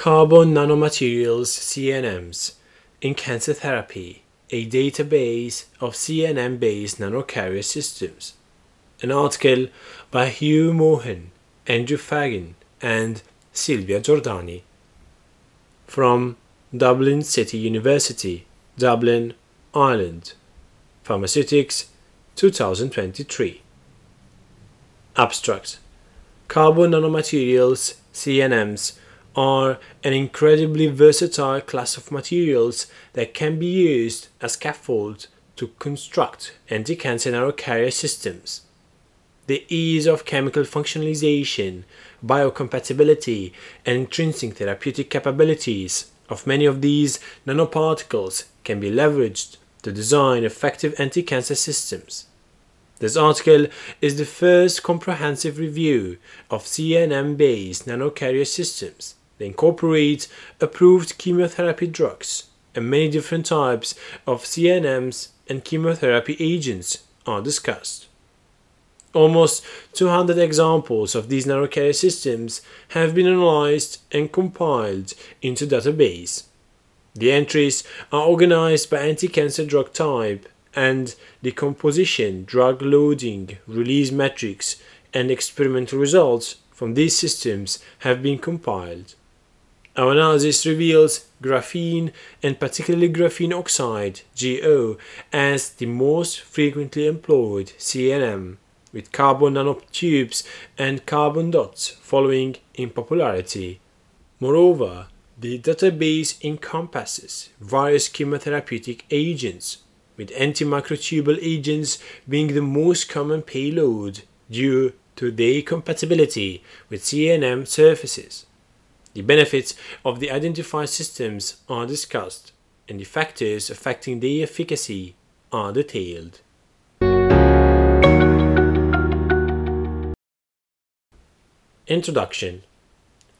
Carbon Nanomaterials CNMs in Cancer Therapy, a database of CNM based nanocarrier systems. An article by Hugh Mohan, Andrew Fagan, and Silvia Giordani. From Dublin City University, Dublin, Ireland. Pharmaceutics, 2023. Abstract Carbon nanomaterials, CNMs, are an incredibly versatile class of materials that can be used as scaffolds to construct anti-cancer nanocarrier systems. The ease of chemical functionalization, biocompatibility, and intrinsic therapeutic capabilities of many of these nanoparticles can be leveraged to design effective anti-cancer systems. This article is the first comprehensive review of CNM-based nanocarrier systems they incorporate approved chemotherapy drugs, and many different types of CNMs and chemotherapy agents are discussed. Almost 200 examples of these nanocarrier systems have been analyzed and compiled into database. The entries are organized by anti-cancer drug type and the composition, drug loading, release metrics, and experimental results from these systems have been compiled. Our analysis reveals graphene and particularly graphene oxide GO as the most frequently employed CNM, with carbon nanotubes and carbon dots following in popularity. Moreover, the database encompasses various chemotherapeutic agents, with antimicrotubule agents being the most common payload due to their compatibility with CNM surfaces. The benefits of the identified systems are discussed, and the factors affecting their efficacy are detailed. Introduction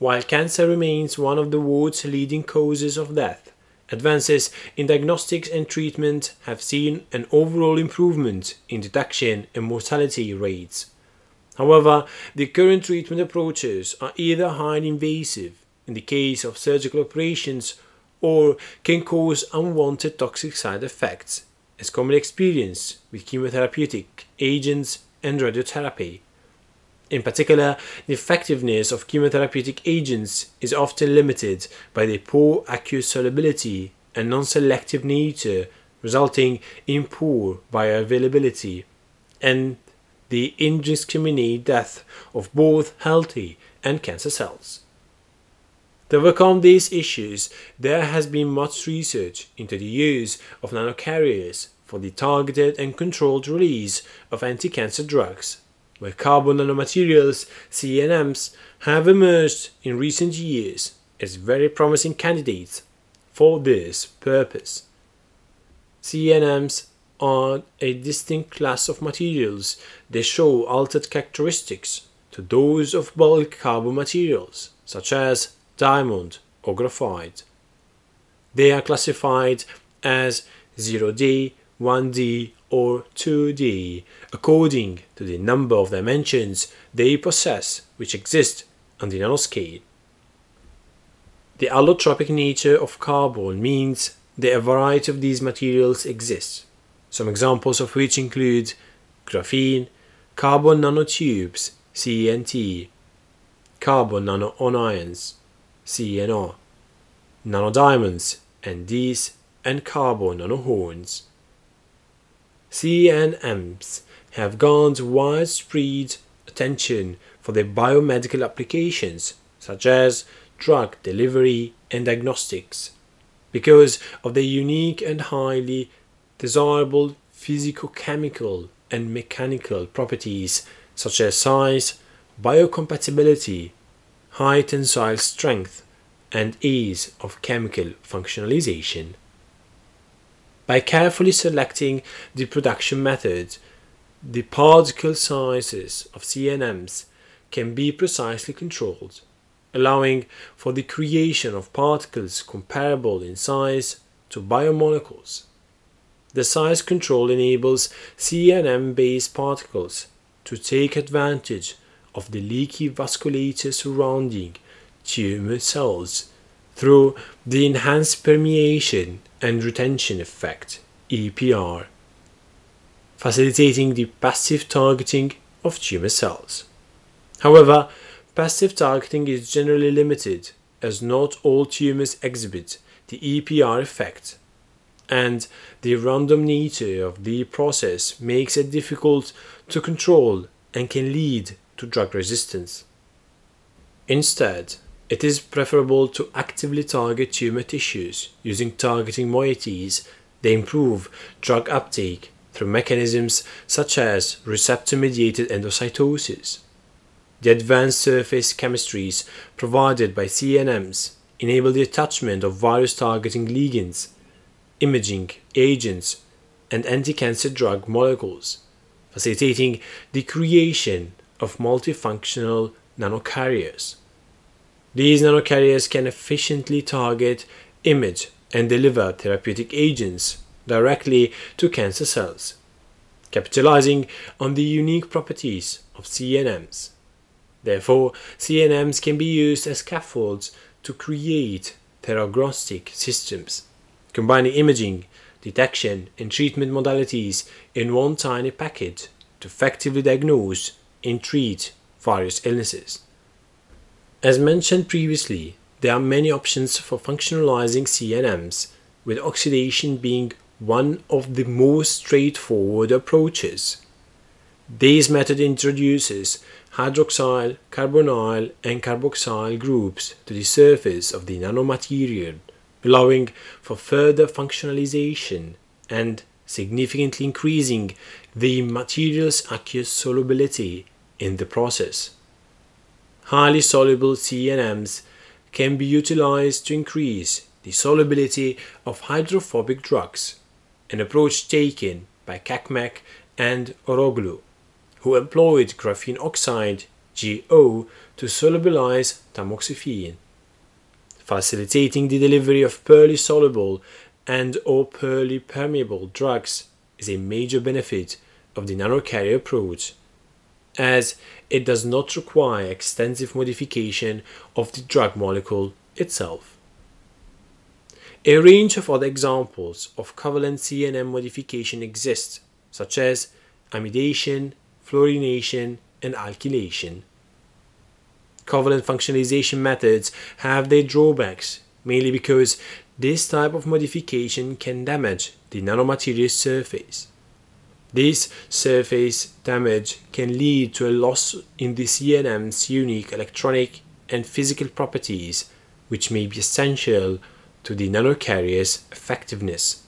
While cancer remains one of the world's leading causes of death, advances in diagnostics and treatment have seen an overall improvement in detection and mortality rates. However, the current treatment approaches are either highly invasive in the case of surgical operations or can cause unwanted toxic side effects, as commonly experienced with chemotherapeutic agents and radiotherapy. In particular, the effectiveness of chemotherapeutic agents is often limited by their poor aqueous solubility and non selective nature, resulting in poor bioavailability and the indiscriminate death of both healthy and cancer cells. To overcome these issues, there has been much research into the use of nanocarriers for the targeted and controlled release of anti-cancer drugs, where carbon nanomaterials CNMs have emerged in recent years as very promising candidates for this purpose. CNMs are a distinct class of materials that show altered characteristics to those of bulk carbon materials, such as diamond, or graphite. They are classified as 0D, 1D, or 2D according to the number of dimensions they possess which exist on the nanoscale. The allotropic nature of carbon means that a variety of these materials exist, some examples of which include graphene, carbon nanotubes, CNT, carbon nano-onions, CNO, nanodiamonds, NDs, and carbon nanohorns. CNMs have garnered widespread attention for their biomedical applications, such as drug delivery and diagnostics, because of their unique and highly desirable physicochemical and mechanical properties such as size, biocompatibility, high tensile strength, and ease of chemical functionalization. By carefully selecting the production method, the particle sizes of CNMs can be precisely controlled, allowing for the creation of particles comparable in size to biomolecules. The size control enables CNM based particles to take advantage of the leaky vasculature surrounding tumor cells through the enhanced permeation and retention effect EPR, facilitating the passive targeting of tumor cells. However, passive targeting is generally limited as not all tumors exhibit the EPR effect, and the random nature of the process makes it difficult to control and can lead to drug resistance. Instead, it is preferable to actively target tumor tissues using targeting moieties that improve drug uptake through mechanisms such as receptor mediated endocytosis. The advanced surface chemistries provided by CNMs enable the attachment of virus targeting ligands, imaging agents, and anti cancer drug molecules, facilitating the creation of multifunctional nanocarriers. These nanocarriers can efficiently target, image, and deliver therapeutic agents directly to cancer cells, capitalizing on the unique properties of CNMs. Therefore, CNMs can be used as scaffolds to create theragnostic systems, combining imaging, detection, and treatment modalities in one tiny package to effectively diagnose and treat various illnesses. As mentioned previously, there are many options for functionalizing CNMs, with oxidation being one of the most straightforward approaches. This method introduces hydroxyl, carbonyl, and carboxyl groups to the surface of the nanomaterial, allowing for further functionalization and significantly increasing the material's aqueous solubility in the process. Highly soluble CNMs can be utilized to increase the solubility of hydrophobic drugs, an approach taken by Çakmak and Oroglu who employed graphene oxide GO to solubilize tamoxifen, facilitating the delivery of poorly soluble and or poorly permeable drugs is a major benefit of the nanocarrier approach as it does not require extensive modification of the drug molecule itself. A range of other examples of covalent CNM modification exist, such as amidation, fluorination, and alkylation. Covalent functionalization methods have their drawbacks, mainly because this type of modification can damage the nanomaterial surface. This surface damage can lead to a loss in the CNM's unique electronic and physical properties, which may be essential to the nanocarrier's effectiveness.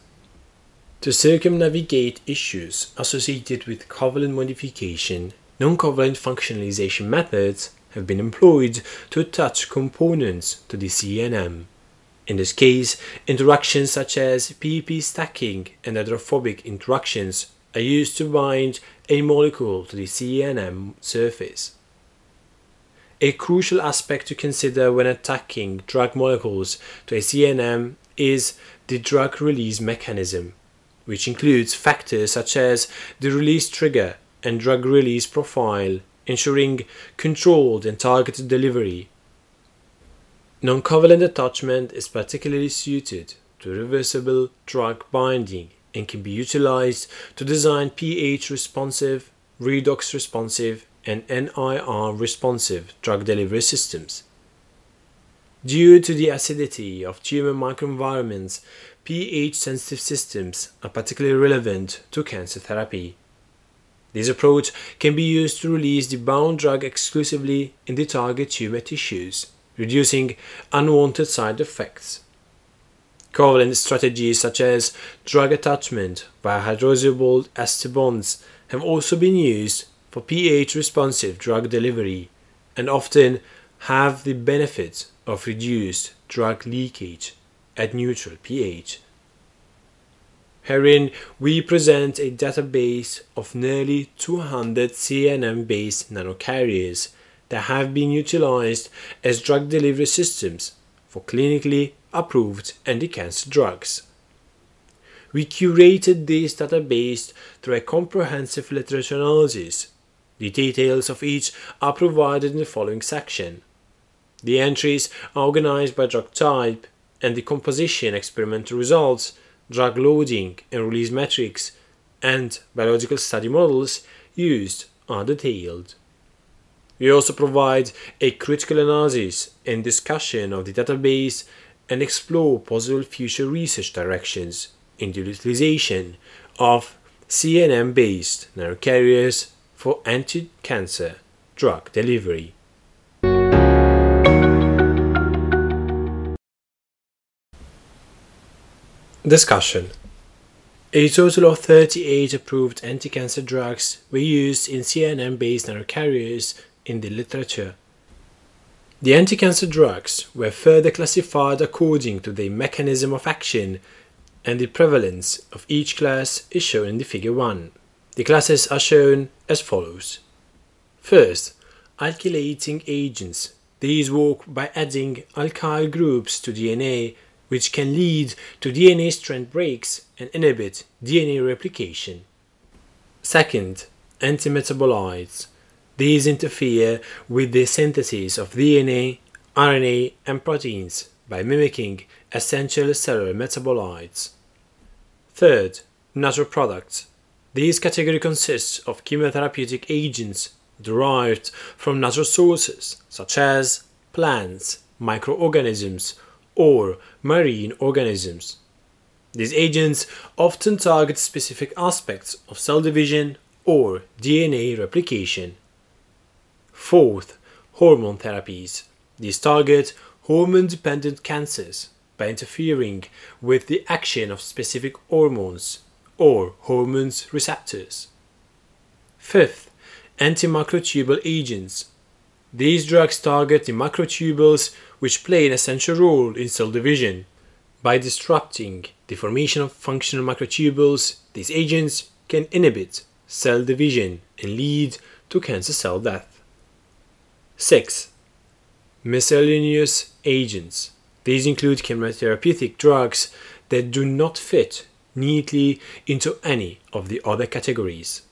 To circumnavigate issues associated with covalent modification, non-covalent functionalization methods have been employed to attach components to the CNM. In this case, interactions such as pi-pi stacking and hydrophobic interactions are used to bind a molecule to the CNM surface. A crucial aspect to consider when attacking drug molecules to a CNM is the drug release mechanism which includes factors such as the release trigger and drug release profile, ensuring controlled and targeted delivery. Non covalent attachment is particularly suited to reversible drug binding and can be utilized to design pH responsive, redox responsive, and NIR responsive drug delivery systems. Due to the acidity of tumor microenvironments, pH sensitive systems are particularly relevant to cancer therapy. This approach can be used to release the bound drug exclusively in the target tumor tissues, reducing unwanted side effects. Covalent strategies such as drug attachment via hydrolyzable ester bonds have also been used for pH responsive drug delivery and often have the benefit of reduced drug leakage at neutral pH. Herein, we present a database of nearly 200 CNM based nanocarriers that have been utilized as drug delivery systems for clinically approved anti-cancer drugs. We curated this database through a comprehensive literature analysis. The details of each are provided in the following section. The entries are organized by drug type, and the composition experimental results, drug loading and release metrics, and biological study models used are detailed. We also provide a critical analysis and discussion of the database and explore possible future research directions in the utilization of CNM based nanocarriers for anti cancer drug delivery. Discussion A total of 38 approved anti cancer drugs were used in CNM based nanocarriers in the literature. The anti cancer drugs were further classified according to their mechanism of action, and the prevalence of each class is shown in the figure 1. The classes are shown as follows. First, alkylating agents. These work by adding alkyl groups to DNA, which can lead to DNA strand breaks and inhibit DNA replication. Second, antimetabolites. These interfere with the synthesis of DNA, RNA, and proteins by mimicking essential cellular metabolites. Third, natural products. This category consists of chemotherapeutic agents derived from natural sources such as plants, microorganisms, or marine organisms. These agents often target specific aspects of cell division or DNA replication. Fourth, hormone therapies. These target hormone dependent cancers by interfering with the action of specific hormones or hormones receptors. Fifth, antimicrotubule agents. These drugs target the microtubules which play an essential role in cell division. By disrupting the formation of functional microtubules, these agents can inhibit cell division and lead to cancer cell death. 6. Miscellaneous agents. These include chemotherapeutic drugs that do not fit neatly into any of the other categories.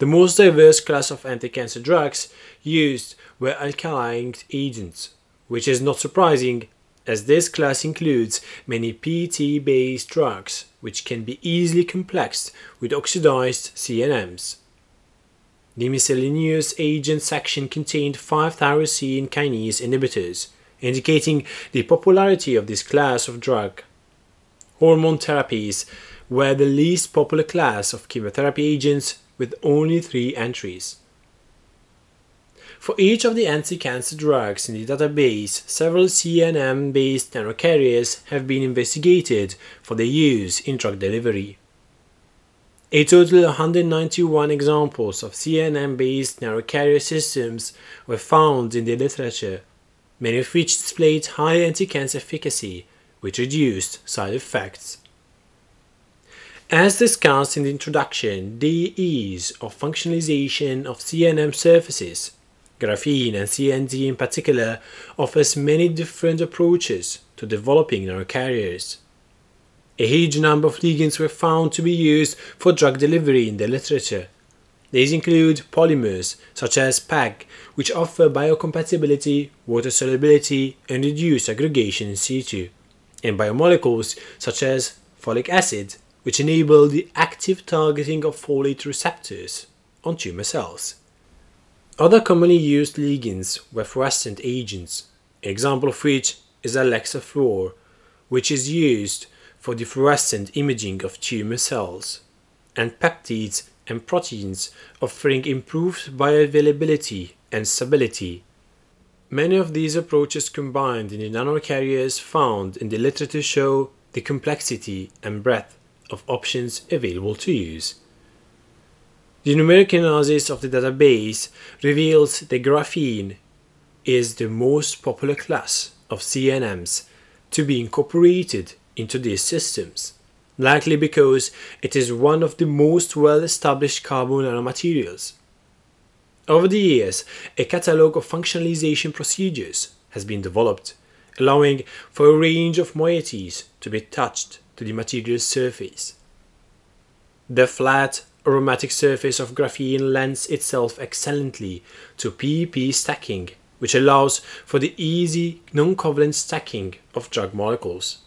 The most diverse class of anti-cancer drugs used were alkylating agents, which is not surprising as this class includes many PT-based drugs which can be easily complexed with oxidized CNMs. The miscellaneous agent section contained five tyrosine kinase inhibitors, indicating the popularity of this class of drug. Hormone therapies were the least popular class of chemotherapy agents with only three entries. For each of the anti-cancer drugs in the database, several CNM-based nanocarriers have been investigated for their use in drug delivery. A total of 191 examples of CNM-based nanocarrier systems were found in the literature, many of which displayed high anti-cancer efficacy with reduced side effects. As discussed in the introduction, the ease of functionalization of CNM surfaces, graphene and CND in particular, offers many different approaches to developing nanocarriers. A huge number of ligands were found to be used for drug delivery in the literature. These include polymers such as PEG, which offer biocompatibility, water solubility, and reduced aggregation in situ, and biomolecules such as folic acid, which enable the active targeting of folate receptors on tumor cells. Other commonly used ligands were fluorescent agents, an example of which is Alexa Fluor, which is used for the fluorescent imaging of tumor cells, and peptides and proteins offering improved bioavailability and stability. Many of these approaches combined in the nanocarriers found in the literature show the complexity and breadth of options available to use. The numeric analysis of the database reveals that graphene is the most popular class of CNMs to be incorporated into these systems, likely because it is one of the most well established carbon nanomaterials. Over the years, a catalogue of functionalization procedures has been developed, allowing for a range of moieties to be attached to the material's surface. The flat, aromatic surface of graphene lends itself excellently to pi-pi stacking which allows for the easy non-covalent stacking of drug molecules.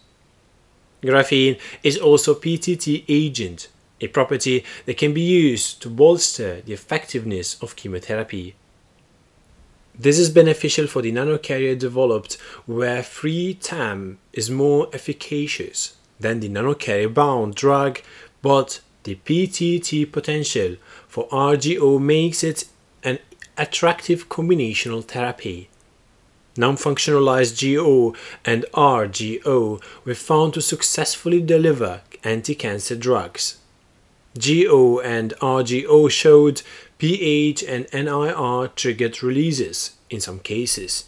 Graphene is also PTT agent, a property that can be used to bolster the effectiveness of chemotherapy. This is beneficial for the nanocarrier developed where free TAM is more efficacious than the nanocarrier bound drug, but the PTT potential for RGO makes it an attractive combinational therapy. Non-functionalized GO and RGO were found to successfully deliver anti-cancer drugs. GO and RGO showed pH and NIR triggered releases in some cases.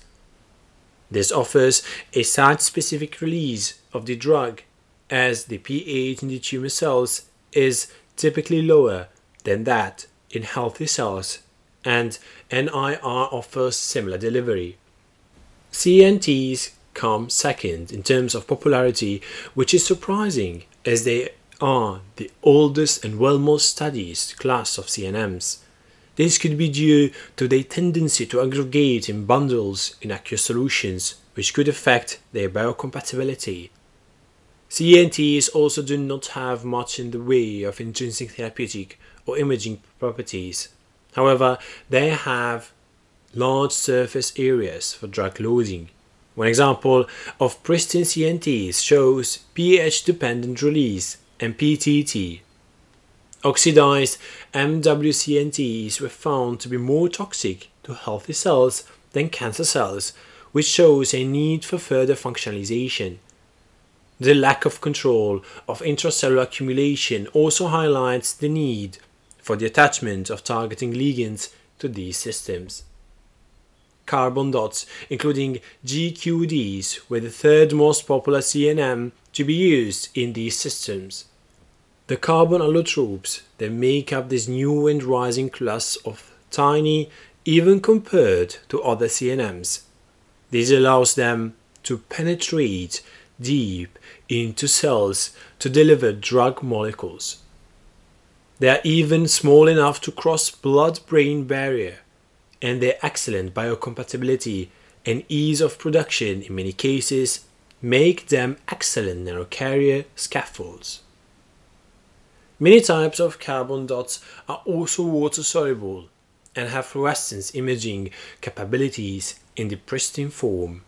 This offers a site-specific release of the drug as the pH in the tumor cells is typically lower than that in healthy cells and NIR offers similar delivery. CNTs come second in terms of popularity, which is surprising as they are the oldest and well most studied class of CNMs. This could be due to their tendency to aggregate in bundles in aqueous solutions, which could affect their biocompatibility. CNTs also do not have much in the way of intrinsic therapeutic or imaging properties. However, they have large surface areas for drug loading. One example of pristine CNTs shows pH dependent release and PTT. Oxidized MWCNTs were found to be more toxic to healthy cells than cancer cells, which shows a need for further functionalization. The lack of control of intracellular accumulation also highlights the need for the attachment of targeting ligands to these systems. Carbon dots, including GQDs, were the third most popular CNM to be used in these systems. The carbon allotropes that make up this new and rising class of tiny, even compared to other CNMs. This allows them to penetrate deep into cells to deliver drug molecules. They are even small enough to cross blood-brain barrier, and their excellent biocompatibility and ease of production in many cases make them excellent nanocarrier scaffolds. Many types of carbon dots are also water soluble and have fluorescence imaging capabilities in the pristine form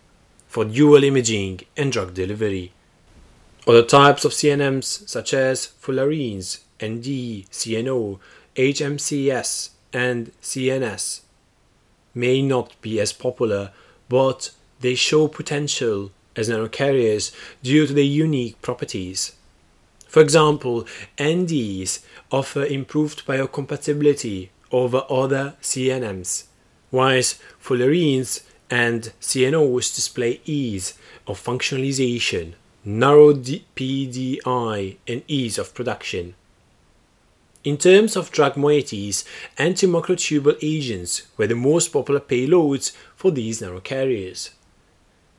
for dual imaging and drug delivery. Other types of CNMs such as fullerenes ND, CNO, HMCS, and CNS may not be as popular, but they show potential as nanocarriers due to their unique properties. For example, NDs offer improved biocompatibility over other CNMs, whilst fullerenes and CNOs display ease of functionalization, narrow PDI, and ease of production. In terms of drug moieties, antimicrotubule agents were the most popular payloads for these narrow nanocarriers.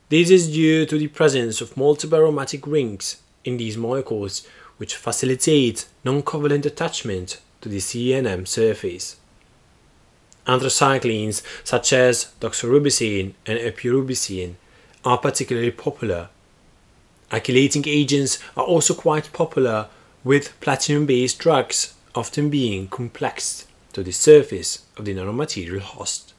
This is due to the presence of multiple aromatic rings in these molecules, which facilitate non-covalent attachment to the CNM surface. Anthracyclines such as doxorubicin and epirubicin are particularly popular. Alkylating agents are also quite popular with platinum-based drugs often being complexed to the surface of the nanomaterial host.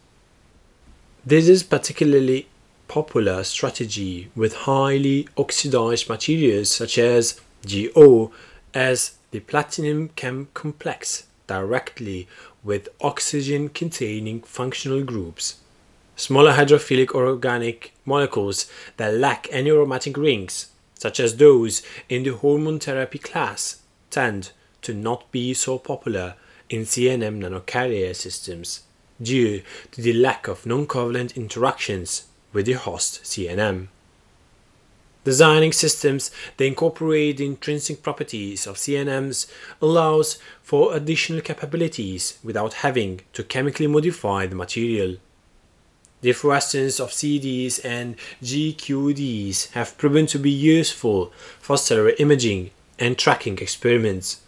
This is particularly popular strategy with highly oxidized materials such as GO as the platinum can complex directly with oxygen containing functional groups. Smaller hydrophilic organic molecules that lack any aromatic rings, such as those in the hormone therapy class, tend to not be so popular in CNM nanocarrier systems due to the lack of non-covalent interactions with the host CNM. Designing systems that incorporate the intrinsic properties of CNMs allows for additional capabilities without having to chemically modify the material. The fluorescence of CDs and GQDs have proven to be useful for cellular imaging and tracking experiments.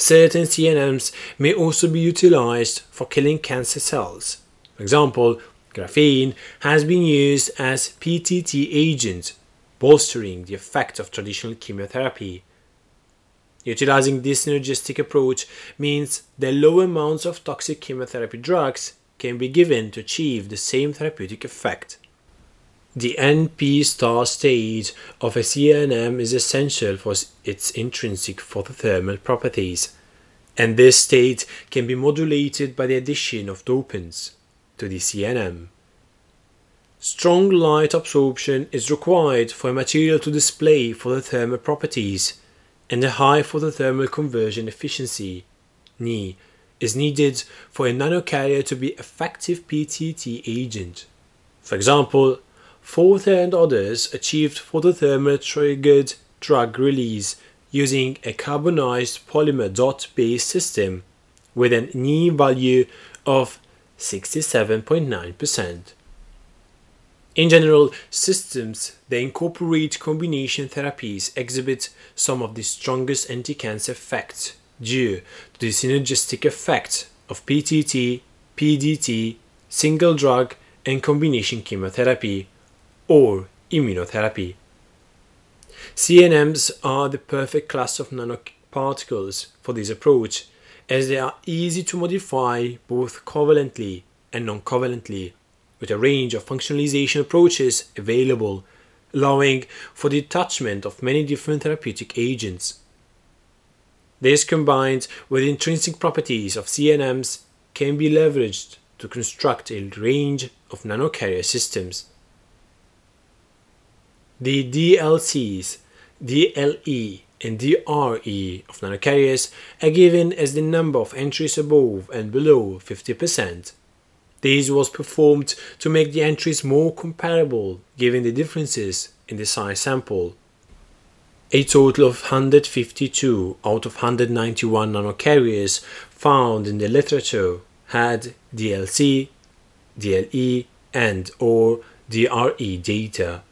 Certain CNMs may also be utilized for killing cancer cells. For example, Graphene has been used as PTT agent, bolstering the effect of traditional chemotherapy. Utilizing this synergistic approach means that low amounts of toxic chemotherapy drugs can be given to achieve the same therapeutic effect. The NP star state of a CNM is essential for its intrinsic photothermal properties, and this state can be modulated by the addition of dopants to the CNM. Strong light absorption is required for a material to display photothermal properties, and a high photothermal conversion efficiency (Ni) is needed for a nanocarrier to be effective PTT agent. For example, Forthe and others achieved photothermal triggered drug release using a carbonized polymer dot based system with an Ni value of 67.9%. In general, systems that incorporate combination therapies exhibit some of the strongest anti cancer effects due to the synergistic effect of PTT, PDT, single drug, and combination chemotherapy or immunotherapy. CNMs are the perfect class of nanoparticles for this approach as they are easy to modify both covalently and non covalently, with a range of functionalization approaches available, allowing for the attachment of many different therapeutic agents. This combined with intrinsic properties of CNMs can be leveraged to construct a range of nanocarrier systems. The DLCs, DLE, and DRE of nanocarriers are given as the number of entries above and below 50%. This was performed to make the entries more comparable given the differences in the size sample. A total of 152 out of 191 nanocarriers found in the literature had DLC, DLE, and or DRE data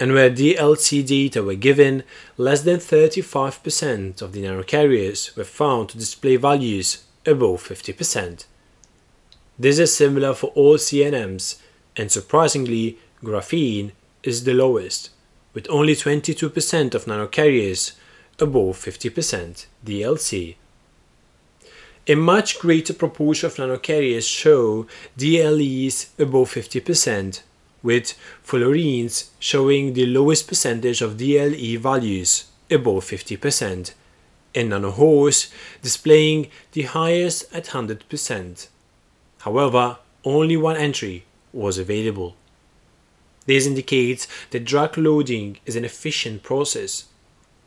and where DLC data were given, less than 35% of the nanocarriers were found to display values above 50%. This is similar for all CNMs, and surprisingly, graphene is the lowest, with only 22% of nanocarriers above 50% DLC. A much greater proportion of nanocarriers show DLEs above 50%, with fullerenes showing the lowest percentage of DLE values, above 50%, and nanohorns displaying the highest at 100%. However, only one entry was available. This indicates that drug loading is an efficient process.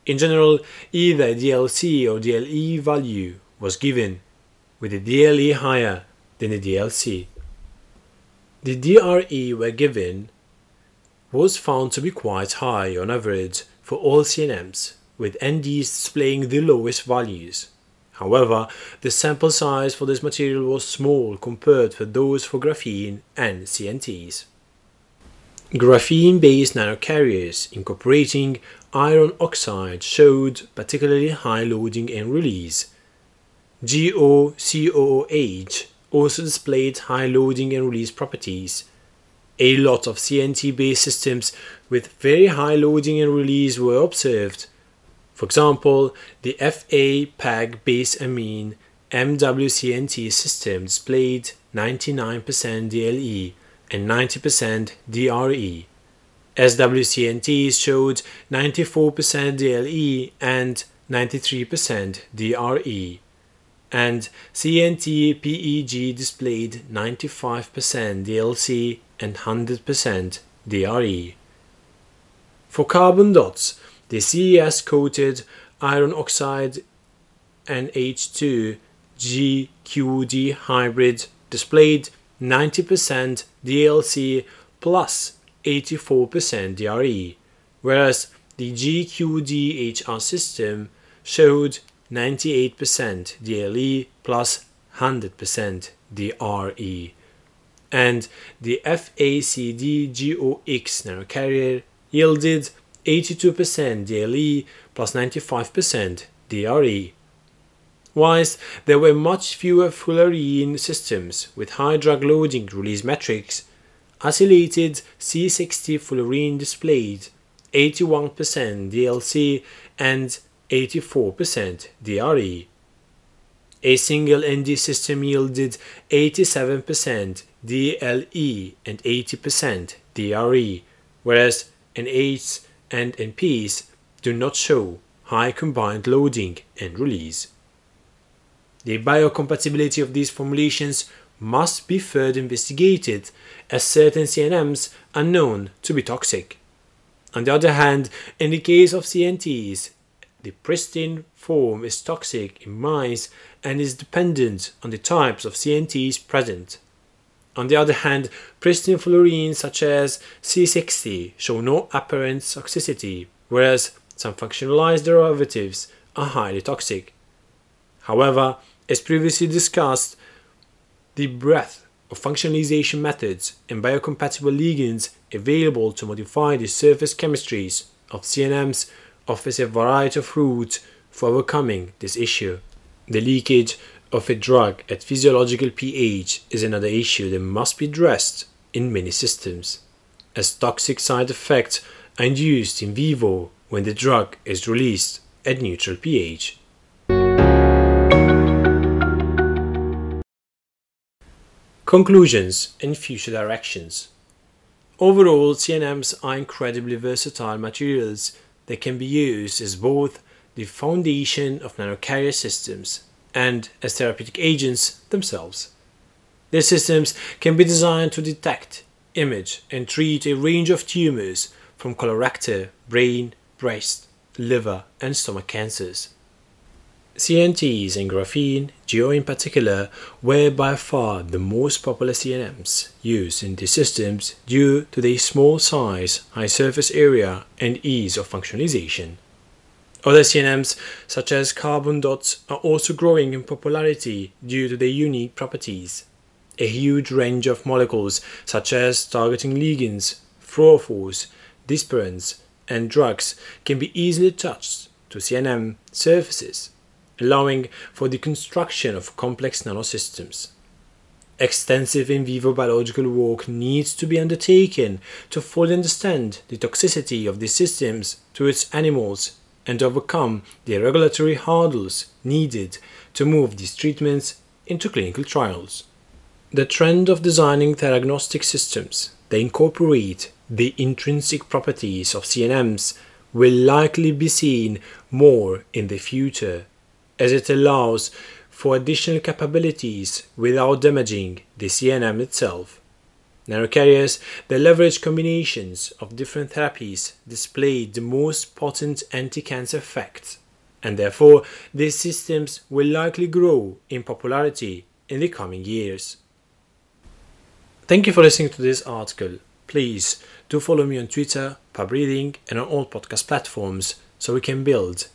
In general, either DLC or DLE value was given, with the DLE higher than the DLC. The DRE were given was found to be quite high on average for all CNMs, with NDs displaying the lowest values. However, the sample size for this material was small compared with those for graphene and CNTs. Graphene based nanocarriers incorporating iron oxide showed particularly high loading and release. GOCOOH also displayed high loading and release properties. A lot of CNT based systems with very high loading and release were observed. For example, the FA PEG base amine MWCNT system displayed 99% DLE and 90% DRE. SWCNTs showed 94% DLE and 93% DRE and CNT PEG displayed 95% DLC and 100% DRE. For carbon dots, the CES coated iron oxide NH2 GQD hybrid displayed 90% DLC plus 84% DRE, whereas the GQD HR system showed 98% DLE plus 100% DRE. And the FACD GOX nanocarrier yielded 82% DLE plus 95% DRE. Whilst there were much fewer fullerene systems with high drug loading release metrics, acylated C60 fullerene displayed 81% DLC and 84% DRE. A single ND system yielded 87% DLE and 80% DRE, whereas N8s and NPs do not show high combined loading and release. The biocompatibility of these formulations must be further investigated as certain CNMs are known to be toxic. On the other hand, in the case of CNTs, the pristine form is toxic in mice and is dependent on the types of CNTs present. On the other hand, pristine fullerenes such as C60 show no apparent toxicity, whereas some functionalized derivatives are highly toxic. However, as previously discussed, the breadth of functionalization methods and biocompatible ligands available to modify the surface chemistries of CNMs offers a variety of routes for overcoming this issue. The leakage of a drug at physiological pH is another issue that must be addressed in many systems, as toxic side effects are induced in vivo when the drug is released at neutral pH. Conclusions and future directions. Overall, CNMs are incredibly versatile materials that can be used as both the foundation of nanocarrier systems and as therapeutic agents themselves. These systems can be designed to detect, image, and treat a range of tumors from colorectal, brain, breast, liver, and stomach cancers. CNTs and graphene, GO in particular, were by far the most popular CNMs used in these systems due to their small size, high surface area, and ease of functionalization. Other CNMs, such as carbon dots, are also growing in popularity due to their unique properties. A huge range of molecules, such as targeting ligands, fluorophores, dispersions, and drugs, can be easily attached to CNM surfaces allowing for the construction of complex nanosystems. Extensive in vivo biological work needs to be undertaken to fully understand the toxicity of these systems to its animals and overcome the regulatory hurdles needed to move these treatments into clinical trials. The trend of designing diagnostic systems that incorporate the intrinsic properties of CNMs will likely be seen more in the future as it allows for additional capabilities without damaging the CNM itself. Nanocarriers that leverage combinations of different therapies display the most potent anti-cancer effects, and therefore these systems will likely grow in popularity in the coming years. Thank you for listening to this article. Please do follow me on Twitter, Pub Reading, and on all podcast platforms so we can build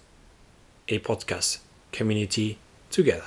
a podcast community together.